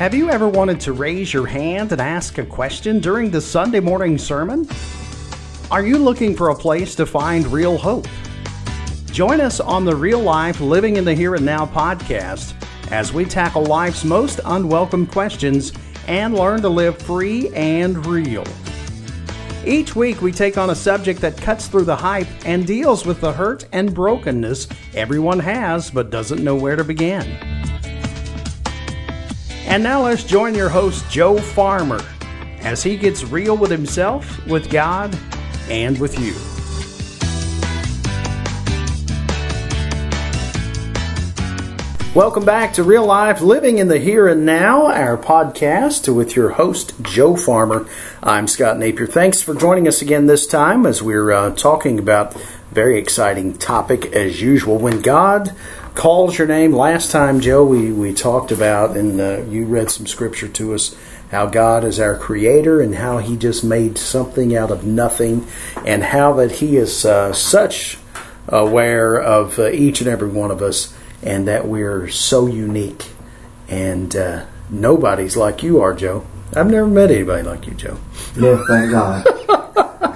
Have you ever wanted to raise your hand and ask a question during the Sunday morning sermon? Are you looking for a place to find real hope? Join us on the Real Life Living in the Here and Now podcast as we tackle life's most unwelcome questions and learn to live free and real. Each week, we take on a subject that cuts through the hype and deals with the hurt and brokenness everyone has but doesn't know where to begin. And now let's join your host, Joe Farmer, as he gets real with himself, with God, and with you. Welcome back to Real Life Living in the Here and Now, our podcast with your host, Joe Farmer. I'm Scott Napier. Thanks for joining us again this time as we're uh, talking about a very exciting topic as usual. When God calls your name, last time, Joe, we, we talked about, and uh, you read some scripture to us, how God is our creator and how he just made something out of nothing, and how that he is uh, such aware of uh, each and every one of us and that we're so unique and uh, nobody's like you are, Joe. I've never met anybody like you, Joe. Yeah, thank God.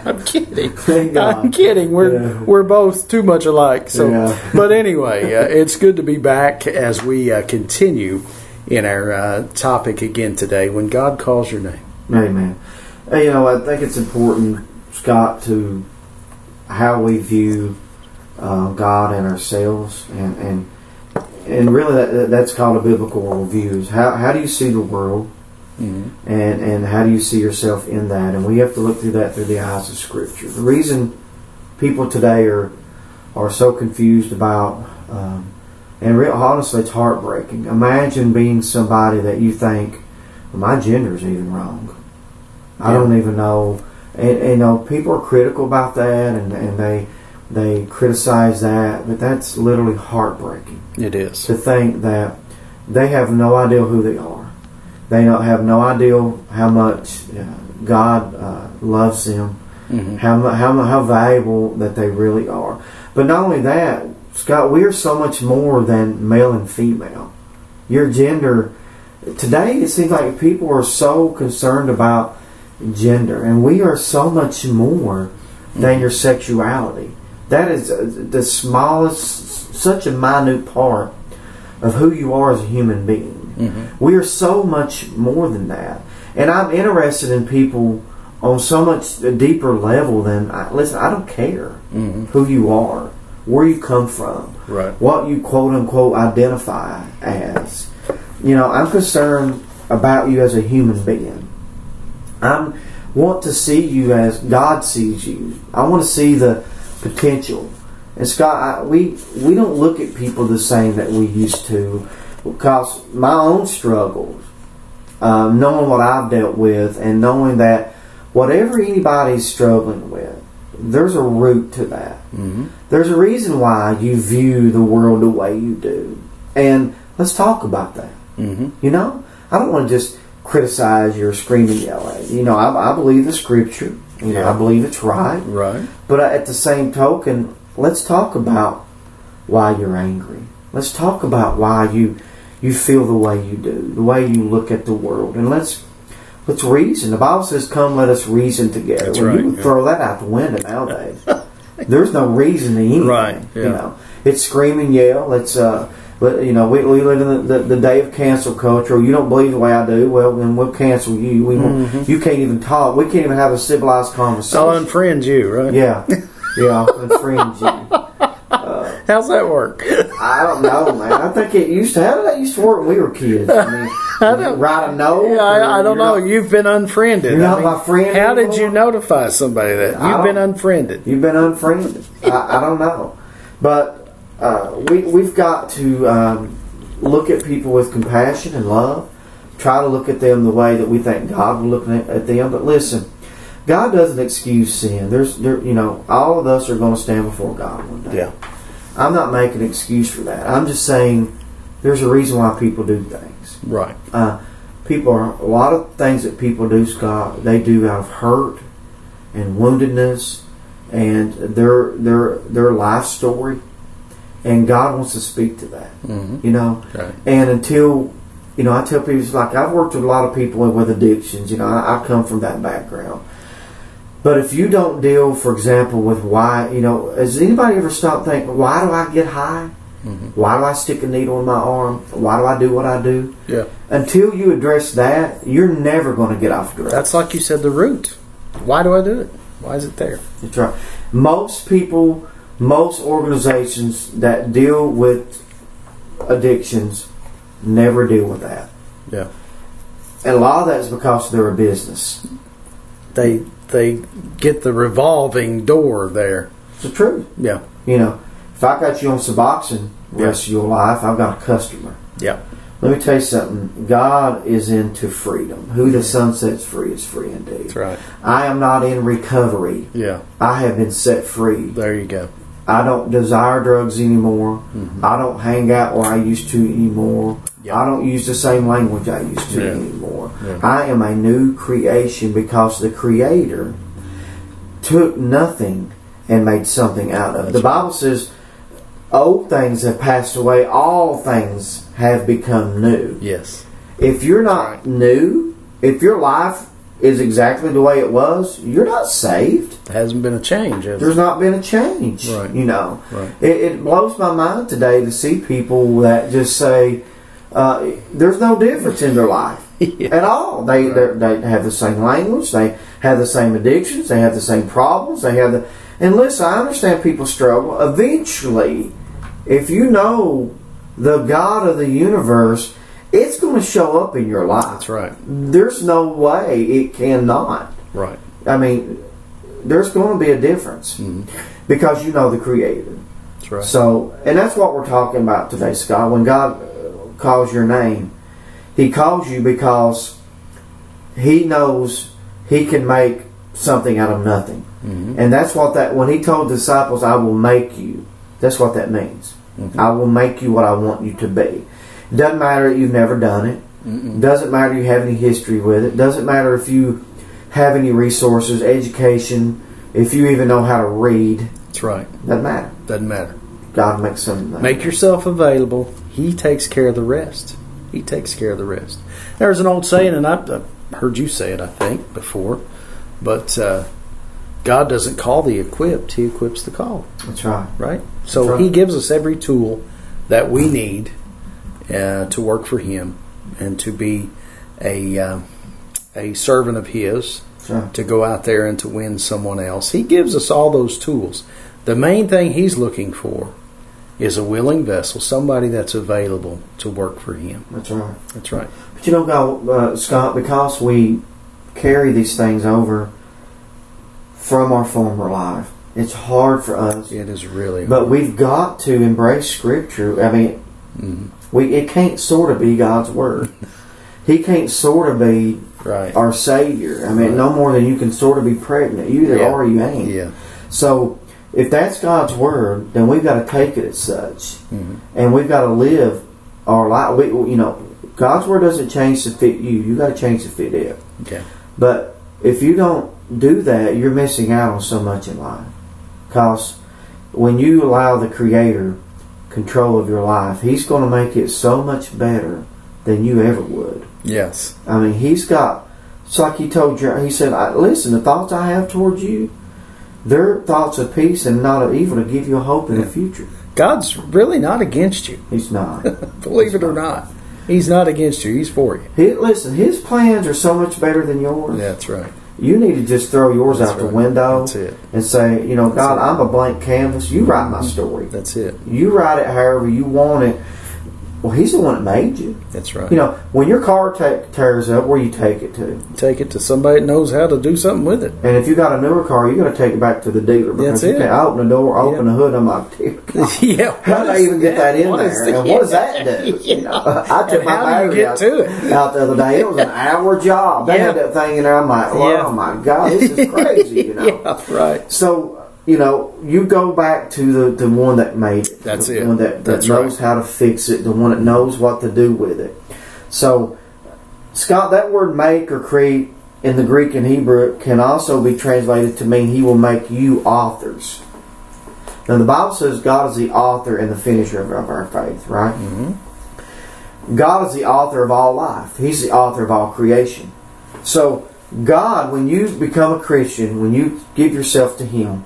I'm kidding. Thank God. I'm kidding. We're Yeah. we're both too much alike. So, Yeah. but anyway, uh, it's good to be back as we uh, continue in our uh, topic again today. When God calls your name, Amen. You know, I think it's important, Scott, to how we view uh, God and ourselves, and and and really that, that's called a biblical worldview. How how do you see the world, and and how do you see yourself in that? And we have to look through that through the eyes of Scripture. The reason people today are are so confused about, um, and real, honestly, it's heartbreaking. Imagine being somebody that you think, well, my is even wrong. I don't even know. And, and you know, people are critical about that, and, and they they criticize that, but that's literally heartbreaking it is. to think that they have no idea who they are. They don't have no idea how much uh, God uh, loves them, Mhm. how, how how valuable that they really are. But not only that, Scott, we are so much more than male and female. Your gender today, it seems like people are so concerned about gender, and we are so much more than your sexuality. That is uh, the smallest, such a minute part of who you are as a human being. Mhm. We are so much more than that. And I'm interested in people on so much a deeper level than, I, listen, I don't care Mhm. who you are, where you come from, Right. what you quote unquote identify as. You know, I'm concerned about you as a human being. I want to see you as God sees you. I want to see the potential. And Scott, I, we we don't look at people the same that we used to, because my own struggles, um, knowing what I've dealt with, and knowing that whatever anybody's struggling with, there's a root to that. Mhm. There's a reason why you view the world the way you do, and let's talk about that. Mhm. You know, I don't want to just criticize your screaming scream and yell at you. You know, I, I believe the scripture. You know, Yeah. I believe it's right. Right. But at the same token, let's talk about why you're angry. Let's talk about why you you feel the way you do, the way you look at the world, and let's let's reason. The Bible says, "Come, let us reason together." Well, right, you yeah. throw that out the window nowadays. There's no reasoning anything. Right, yeah. You know, it's scream and yell. It's uh, but you know, we, we live in the, the, the day of cancel culture. You don't believe the way I do. Well, then we'll cancel you. We Mm-hmm. you can't even talk. We can't even have a civilized conversation. I'll unfriend you, right? Yeah, yeah, and friends you. How's that work? I don't know, man. I think it used to. How did that used to work when we were kids? I mean, don't- write a note. Yeah, I, I don't know. not- You've been unfriended. You're not I my friend How did you notify somebody that you've been unfriended? You've been unfriended. I, I don't know, but uh, we we've got to um, look at people with compassion and love. Try to look at them the way that we think God will look at, at them. But listen, God doesn't excuse sin. There's there, you know, all of us are going to stand before God one day. Yeah. I'm not making an excuse for that. I'm just saying there's a reason why people do things. Right. Uh, people are a lot of things that people do, Scott. They do out of hurt and woundedness and their their their life story, and God wants to speak to that. Mhm. You know, Right. and until you know, I tell people, it's like, I've worked with a lot of people with addictions. You know, I, I come from that background. But if you don't deal, for example, with why, you know, has anybody ever stopped thinking, why do I get high? Mm-hmm. Why do I stick a needle in my arm? Why do I do what I do? Yeah. Until you address that, you're never going to get off drugs. That's like you said, the root. Why do I do it? Why is it there? That's right. Most people, most organizations that deal with addictions never deal with that. Yeah. And a lot of that is because they're a business. They they get the revolving door there. It's the truth. Yeah. You know, if I got you on Suboxone the rest of your life, I've got a customer. Yeah. Let me tell you something. God is into freedom. Who the Son sets free is free indeed. That's right. I am not in recovery. Yeah. I have been set free. There you go. I don't desire drugs anymore. Mm-hmm. I don't hang out where I used to anymore. Yeah. I don't use the same language I used to Yeah. anymore. Yeah. I am a new creation because the Creator took nothing and made something out of it. The Bible says, Old things have passed away, all things have become new. Yes. If you're not new, if your life is exactly the way it was, you're not saved. There hasn't been a change. Has There's there? not been a change. Right. You know, Right. it, it blows my mind today to see people that just say uh, there's no difference in their life Yeah. at all. They they're- they have the same language. They have the same addictions. They have the same problems. They have the and listen. I understand people struggle. Eventually, if you know the God of the universe, it's going to show up in your life. That's right. There's no way it cannot. Right. I mean, there's going to be a difference because you know the Creator. That's right. So, and that's what we're talking about today, Scott. When God calls your name, He calls you because He knows He can make something out of nothing. Mm-hmm. And that's what that, when He told disciples, I will make you, that's what that means. Mm-hmm. I will make you what I want you to be. Doesn't matter that you've never done it. Doesn't matter you have any history with it. Doesn't matter if you have any resources, education, if you even know how to read. That's right. Doesn't matter. Doesn't matter. God makes something. Make yourself available. He takes care of the rest. He takes care of the rest. There's an old saying, and I've I've heard you say it, I think, before, but uh, God doesn't call the equipped; He equips the called. That's right. Right. So right. He gives us every tool that we need uh, to work for Him and to be a uh, a servant of His to go out there and to win someone else. He gives us all those tools. The main thing he's looking for is a willing vessel, somebody that's available to work for him. That's right. That's right. But you know, God, uh, Scott, because we carry these things over from our former life, it's hard for us. It is really But we've got to embrace Scripture. I mean, Mhm. we it can't sort of be God's word. He can't sort of be right. our Savior. I mean, no more than you can sort of be pregnant. You either Yeah. are or you ain't. Yeah. So if that's God's word, then we've got to take it as such, Mhm. and we've got to live our life. We, you know, God's word doesn't change to fit you. You got to change to fit it. Okay. But if you don't do that, you're missing out on so much in life. Because when you allow the Creator control of your life, He's going to make it so much better than you ever would. Yes. I mean, He's got. It's like He told you. He said, "Listen, the thoughts I have towards you, they're thoughts of peace and not of evil to give you a hope in the future." God's really not against you. He's not. Believe it or not. He's not against you. He's for you. he, listen, His plans are so much better than yours. That's right. You need to just throw yours That's out the window. That's it. and say, you know, God, it. I'm a blank canvas. You write my mm-hmm. story. That's it. You write it however you want it. Well, He's the one that made you. That's right. You know, when your car ta- tears up, where you take it to? Take it to somebody that knows how to do something with it. And if you got a newer car, you got to take it back to the dealer because That's you it. can't open the door, open Yeah. the hood. I'm like, yeah. how did I even get that in there? the- and what does that do? You know, I took And my how do you battery out, to it? out the other day. It was an hour job. They had that thing in there. I'm like, oh Yeah. my God, this is crazy. You know. yeah. Right. So you know, you go back to the, the one that made it. That's the it. one that, that That's knows right. how to fix it, the one that knows what to do with it. So, Scott, that word make or create in the Greek and Hebrew can also be translated to mean he will make you authors. Now, the Bible says God is the author and the finisher of, our faith, right? Mhm. God is the author of all life. He's the author of all creation. So, God, when you become a Christian, when you give yourself to Him,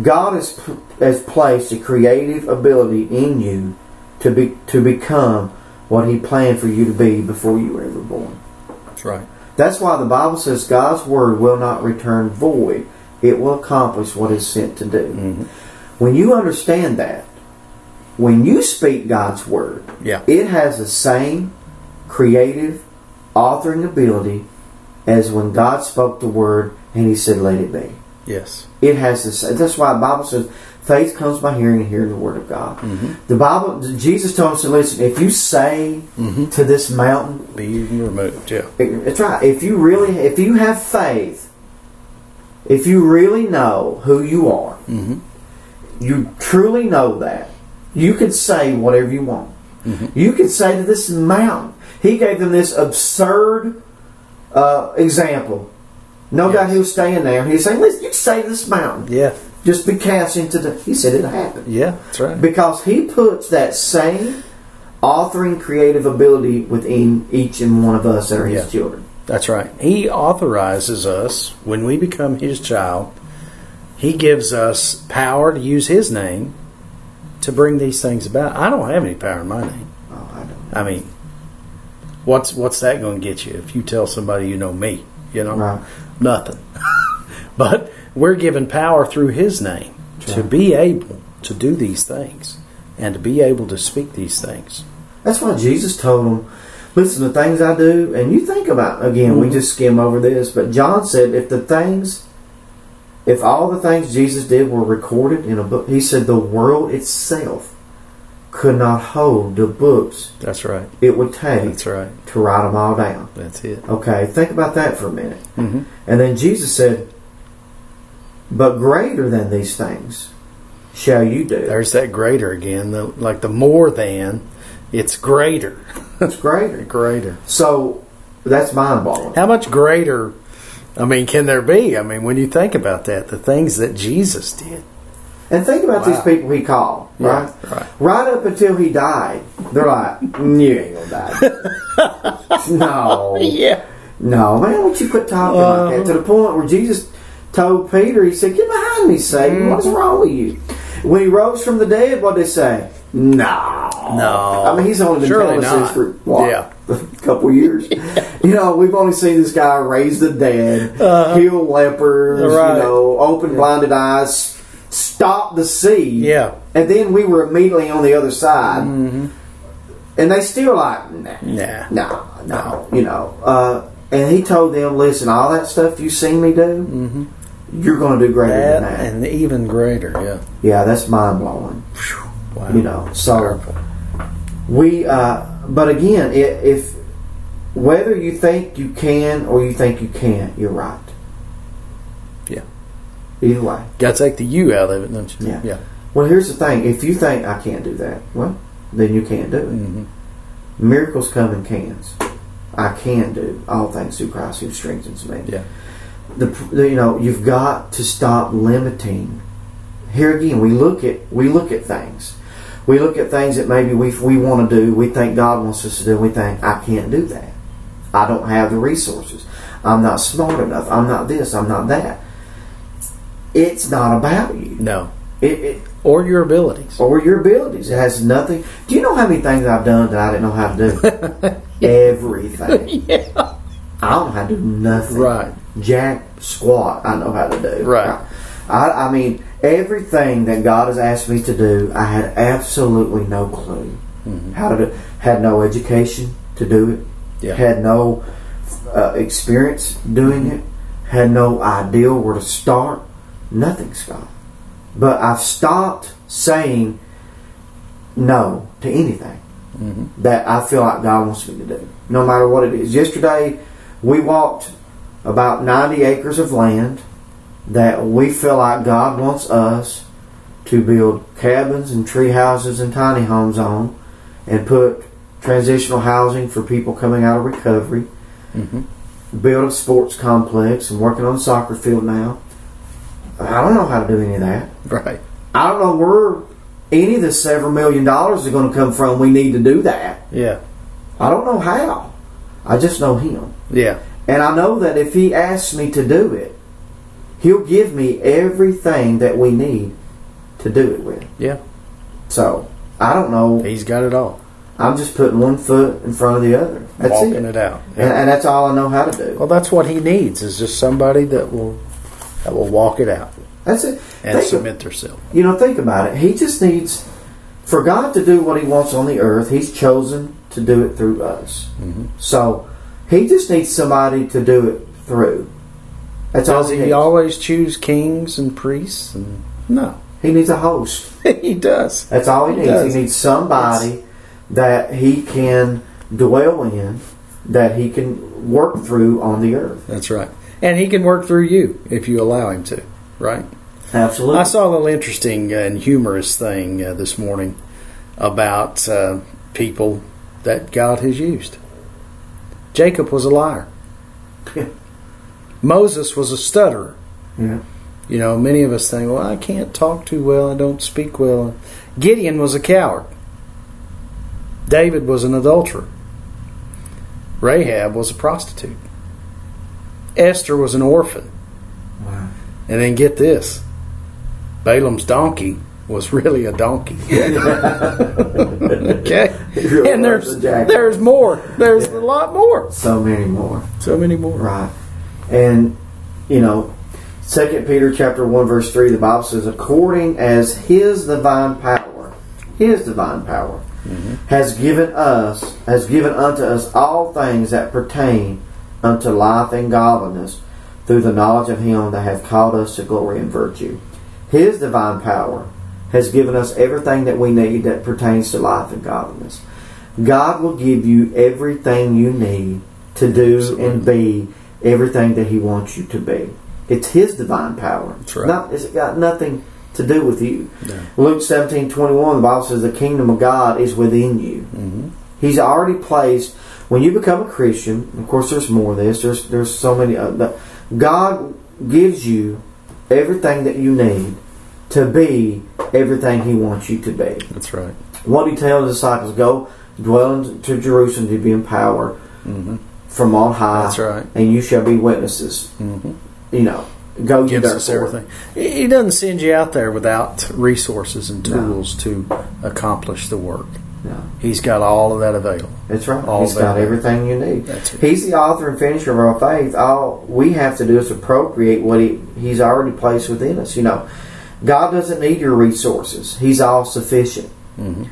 God has, has placed a creative ability in you to be to become what He planned for you to be before you were ever born. That's right. That's why the Bible says God's word will not return void. It will accomplish what it's sent to do. Mm-hmm. When you understand that, when you speak God's word, Yeah. it has the same creative, authoring ability as when God spoke the word and He said, "Let it be." Yes. It has this. That's why the Bible says faith comes by hearing and hearing the word of God. Mm-hmm. The Bible, Jesus told us to listen. If you say mm-hmm. to this mountain, Be removed. Yeah. it's right. If you really, if you have faith, if you really know who you are, mm-hmm. you truly know that, you can say whatever you want. You can say to this mountain. He gave them this absurd uh, example. No doubt he was staying there. He's saying, "Listen, you say this mountain, Yeah. just be cast into the." He said it happened Yeah. That's right. because he puts that same authoring creative ability within each and one of us that are his Yeah. children. That's right. He authorizes us when we become His child. He gives us power to use His name to bring these things about. I don't have any power in my name. Oh, I don't. I mean, what's what's that going to get you if you tell somebody you know me? You know, Right. Nothing. but we're given power through His name to be able to do these things and to be able to speak these things. That's why Jesus told them, listen, the things I do, and you think about, again, we mm-hmm. just skim over this, but John said if the things, if all the things Jesus did were recorded in a book, he said the world itself could not hold the books That's right. it would take That's right. to write them all down. That's it. Okay, think about that for a minute. hmm And then Jesus said, but greater than these things shall you do. There's that greater again. The, like the more than, it's greater. It's greater. greater. So that's mind blowing. How much greater? I mean, can there be? I mean, when you think about that, the things that Jesus did. And think about Wow. these people he called, right? right. Right up until he died, they're like, "You ain't gonna die." no, Yeah. no, man, don't you quit talking Uh-huh. like that? To the point where Jesus told Peter, he said, "Get behind me, Satan! What's Mm-hmm. wrong with you?" When he rose from the dead, what did they say? No, No. I mean, he's only been Surely telling us this for what? Yeah. A couple years. You know, we've only seen this guy raise the dead, heal lepers, Uh-huh. Right. you know, open blinded eyes, stop the sea. Yeah. And then we were immediately on the other side. Mm-hmm. And they still like, nah, Nah. no, no, you know. Uh, and he told them, listen, all that stuff you seen me do, you're going to do greater That than that. and even greater. Yeah. yeah, that's mind blowing. Wow. You know, so Powerful. we, uh, but again, i if whether you think you can or you think you can't, you're right. Either way. Got to take the you out of it, don't you? Yeah. Yeah. Well, here's the thing: if you think I can't do that, well, then you can't do it. hmm Miracles come in cans. I can do all things through Christ who strengthens me. Yeah. The, the you know you've got to stop limiting. Here again, we look at we look at things. We look at things that maybe we we want to do. We think God wants us to do. We think I can't do that. I don't have the resources. I'm not smart enough. I'm not this. I'm not that. It's not about you. No. It, it Or your abilities. or your abilities. It has nothing. Do you know how many things I've done that I didn't know how to do? Everything. yeah. I don't know how to do nothing. Right. Jack squat. I know how to do. Right. I, I mean, everything that God has asked me to do, I had absolutely no clue how to do. Had no education to do it. Yeah. Had no uh, experience doing it. Had no idea where to start. Nothing, Scott. But I've stopped saying no to anything mm-hmm. that I feel like God wants me to do, no matter what it is. Yesterday, we walked about 90 acres of land that we feel like God wants us to build cabins and tree houses and tiny homes on and put transitional housing for people coming out of recovery, mm-hmm. build a sports complex and working on a soccer field now. I don't know how to do any of that. Right. I don't know where any of the several million dollars is going to come from. We need to do that. Yeah. I don't know how. I just know Him. Yeah. And I know that if He asks me to do it, He'll give me everything that we need to do it with. Yeah. So, I don't know. He's got it all. I'm just putting one foot in front of the other. That's walking it. it, out. And, and that's all I know how to do. Well, that's what he needs is just somebody that will that will walk it out That's it. and Think, submit themselves. you know, think about it. He just needs, for God to do what He wants on the earth, He's chosen to do it through us. Mhm. So, He just needs somebody to do it through. That's all Does he he needs. always choose kings and priests? And no, he needs a host. he does. That's all he He needs. does. He needs somebody that he can dwell in, that he can work through on the earth. That's right. And he can work through you if you allow him to. Right. Absolutely. I saw a little interesting and humorous thing uh, this morning about uh, people that God has used. Jacob was a liar. Yeah. Moses was a stutterer. Yeah. You know, many of us think, well, I can't talk too well, I don't speak well. Gideon was a coward. David was an adulterer. Rahab was a prostitute. Esther was an orphan. Wow. And then get this Balaam's donkey was really a donkey. okay? Really And there's, there's more. There's a lot more. So many more. So many more. Right. And, you know, Second Peter chapter 1 verse 3, the Bible says, according as his divine power, his divine power, mm-hmm. has given us, has given unto us all things that pertain unto life and godliness through the knowledge of him that hath called us to glory and virtue. His divine power has given us everything that we need that pertains to life and godliness. God will give you everything you need to do and be everything that He wants you to be. It's His divine power. That's right. Not, it's got nothing to do with you. Yeah. Luke seventeen twenty one, the Bible says the kingdom of God is within you. hmm He's already placed. When you become a Christian, of course, there's more of this. There's there's so many. Uh, God gives you everything that you need to be everything He wants you to be. That's right. What He tells the disciples: go dwell into Jerusalem to be empowered power hmm from on high. That's right. And you shall be witnesses. hmm You know, go Gives us everything. He doesn't send you out there without resources and No. tools to accomplish the work. No, He's got all of that available. that's right. All He's got everything you need. He's the author and finisher of our faith. All we have to do is appropriate what he, He's already placed within us. You know, God doesn't need your resources. He's all sufficient. hmm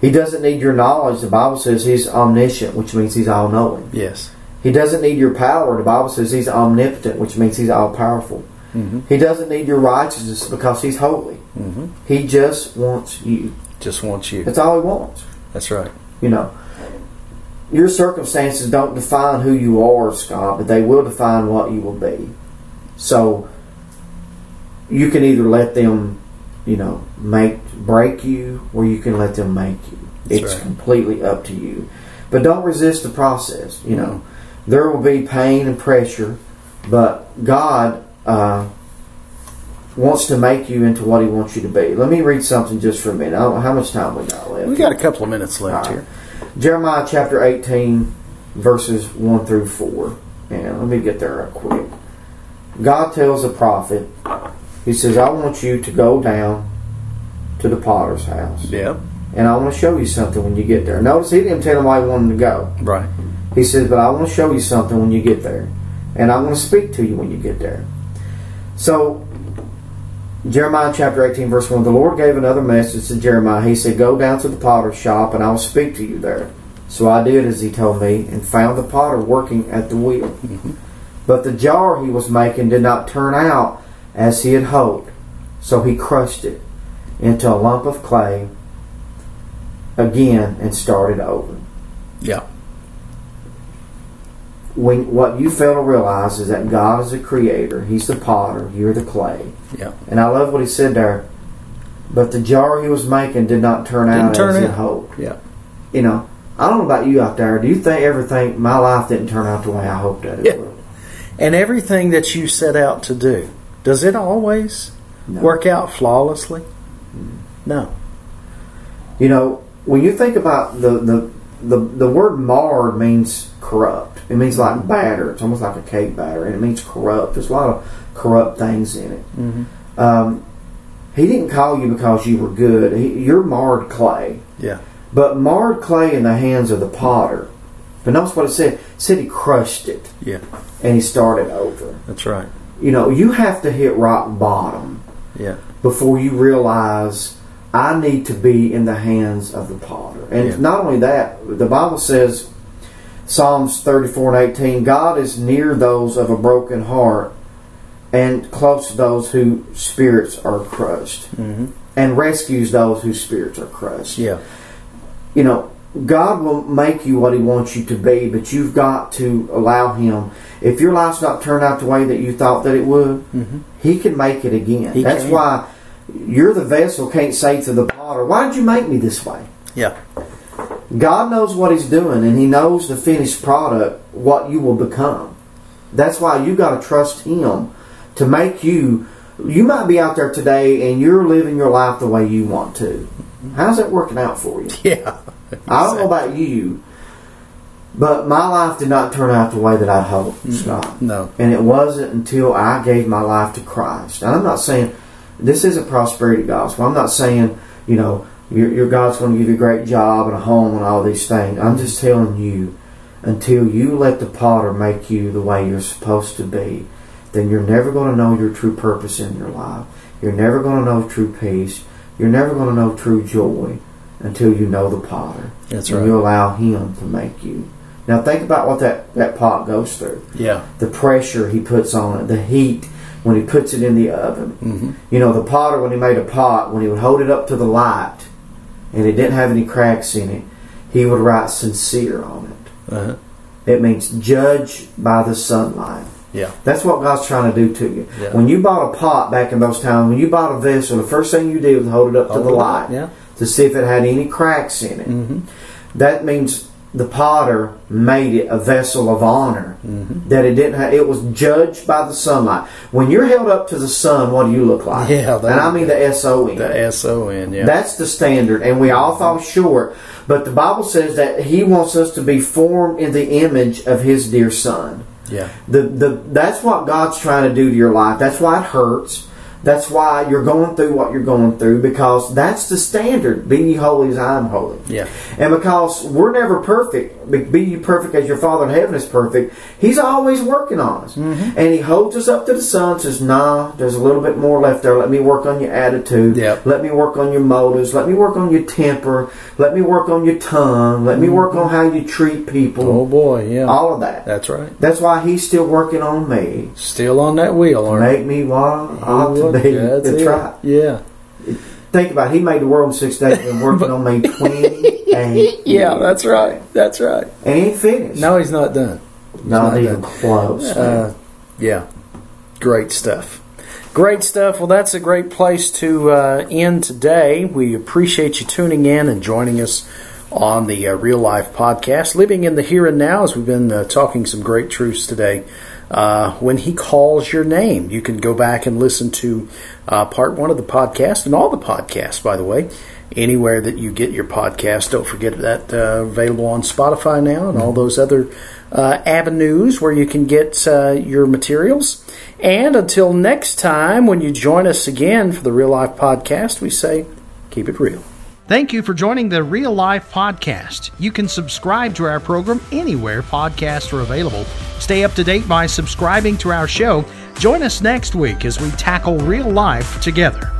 He doesn't need your knowledge. The Bible says He's omniscient, which means He's all knowing. Yes. He doesn't need your power. The Bible says He's omnipotent, which means He's all powerful. hmm He doesn't need your righteousness because He's holy. hmm He just wants you. Just wants you. That's all He wants. That's right. You know, your circumstances don't define who you are, Scott, but they will define what you will be. So you can either let them, you know, make break you, or you can let them make you. That's it's right. completely up to you. But don't resist the process. You know, there will be pain and pressure, but God uh, wants to make you into what He wants you to be. Let me read something just for a minute. I don't know how much time we got left. We got a couple of minutes left All here. Jeremiah chapter 18, verses 1 through 4. And let me get there real quick. God tells the prophet, He says, I want you to go down to the potter's house. Yeah. And I want to show you something when you get there. Notice he didn't tell him why he wanted to go. Right. He says, But I want to show you something when you get there. And I want to speak to you when you get there. So, Jeremiah chapter 18, verse 1 The Lord gave another message to Jeremiah. He said, Go down to the potter's shop, and I will speak to you there. So I did as he told me, and found the potter working at the wheel. Mm-hmm. But the jar he was making did not turn out as he had hoped. So he crushed it into a lump of clay again and started over Yeah. When what you fail to realize is that God is the creator, He's the potter, you're the clay. Yeah. And I love what he said there. But the jar he was making did not turn Didn't out turn as he hoped. Yeah. You know, I don't know about you out there. Do you think everything my life didn't turn out the way I hoped that it Yeah. would? And everything that you set out to do, does it always No. work out flawlessly? Mm-hmm. No. You know, when you think about the, the the the word marred means corrupt. It means like batter. It's almost like a cake batter, and it means corrupt. There's a lot of corrupt things in it. Mm-hmm. Um, he didn't call you because you were good. He, you're marred clay, Yeah. but marred clay in the hands of the potter. But notice what it said. It said he crushed it Yeah. and he started over. That's right. You know, you have to hit rock bottom Yeah. before you realize I need to be in the hands of the potter. And Yeah. not only that, the Bible says, Psalms 34 and 18, God is near those of a broken heart and close to those whose spirits are crushed, Mm-hmm. and rescues those whose spirits are crushed. Yeah. You know, God will make you what He wants you to be, but you've got to allow Him. If your life's not turned out the way that you thought that it would, Mm-hmm. He can make it again. He That's can. why you're the vessel can't say to the potter, Why did you make me this way? Yeah. God knows what He's doing, and He knows the finished product, what you will become. That's why you got to trust Him to make you. You might be out there today and you're living your life the way you want to. How's that working out for you? Yeah. I don't know about you, but my life did not turn out the way that I hoped, Scott. No. And it wasn't until I gave my life to Christ. And I'm not saying this isn't prosperity gospel. I'm not saying, you know, your, your God's going to give you a great job and a home and all these things. I'm just telling you, until you let the potter make you the way you're supposed to be, then you're never going to know your true purpose in your life. You're never going to know true peace. You're never going to know true joy until you know the potter. That's and you allow him to make you. Now think about what that, that pot goes through Yeah. the pressure he puts on it, the heat when he puts it in the oven. Mm-hmm. You know, the potter, when he made a pot, when he would hold it up to the light and it didn't have any cracks in it, he would write sincere on it. Uh-huh. It means judge by the sunlight. Yeah. That's what God's trying to do to you. Yeah. When you bought a pot back in those times, when you bought a vessel, the first thing you did was hold it up to the light yeah. to see if it had any cracks in it. Mm-hmm. That means the potter made it a vessel of honor. Mm-hmm. That it didn't have, it was judged by the sunlight. When you're held up to the sun, what do you look like? Yeah, and I mean the S O N. The S O N. Yeah. That's the standard, and we all fall short. But the Bible says that He wants us to be formed in the image of His dear Son. yeah. The, the, that's what God's trying to do to your life. That's why it hurts. That's why you're going through what you're going through because that's the standard. Be ye holy as I am holy. Yeah. And because we're never perfect, be- you perfect as your Father in heaven is perfect, He's always working on us. Mm-hmm. And He holds us up to the sun and says, Nah, there's a little bit more left there. Let me work on your attitude. Yep. Let me work on your motives. Let me work on your temper. Let me work on your tongue. Let me work on how you treat people. Mm-hmm. Oh boy. Yeah. All of that. That's right. That's why He's still working on me. Still on that wheel, aren't Make me what I ought to be. That's That's it. Yeah. Think about it. He made the world in six days and working on me 28 Yeah, years. that's right. That's right. And he ain't finished. No, he's not done. Not not even done. close. Uh, yeah, great stuff. Great stuff. Well, that's a great place to uh, end today. We appreciate you tuning in and joining us on the uh, Real Life Podcast, living in the here and now, as we've been uh, talking some great truths today. Uh, when he calls your name, you can go back and listen to uh, part one of the podcast and all the podcasts, by the way, anywhere that you get your podcast. Don't forget that uh, available on Spotify now and all those other uh, avenues where you can get your materials. And until next time, when you join us again for the Real Life Podcast, we say, keep it real. Thank you for joining the Real Life Podcast. You can subscribe to our program anywhere podcasts are available. Stay up to date by subscribing to our show. Join us next week as we tackle real life together.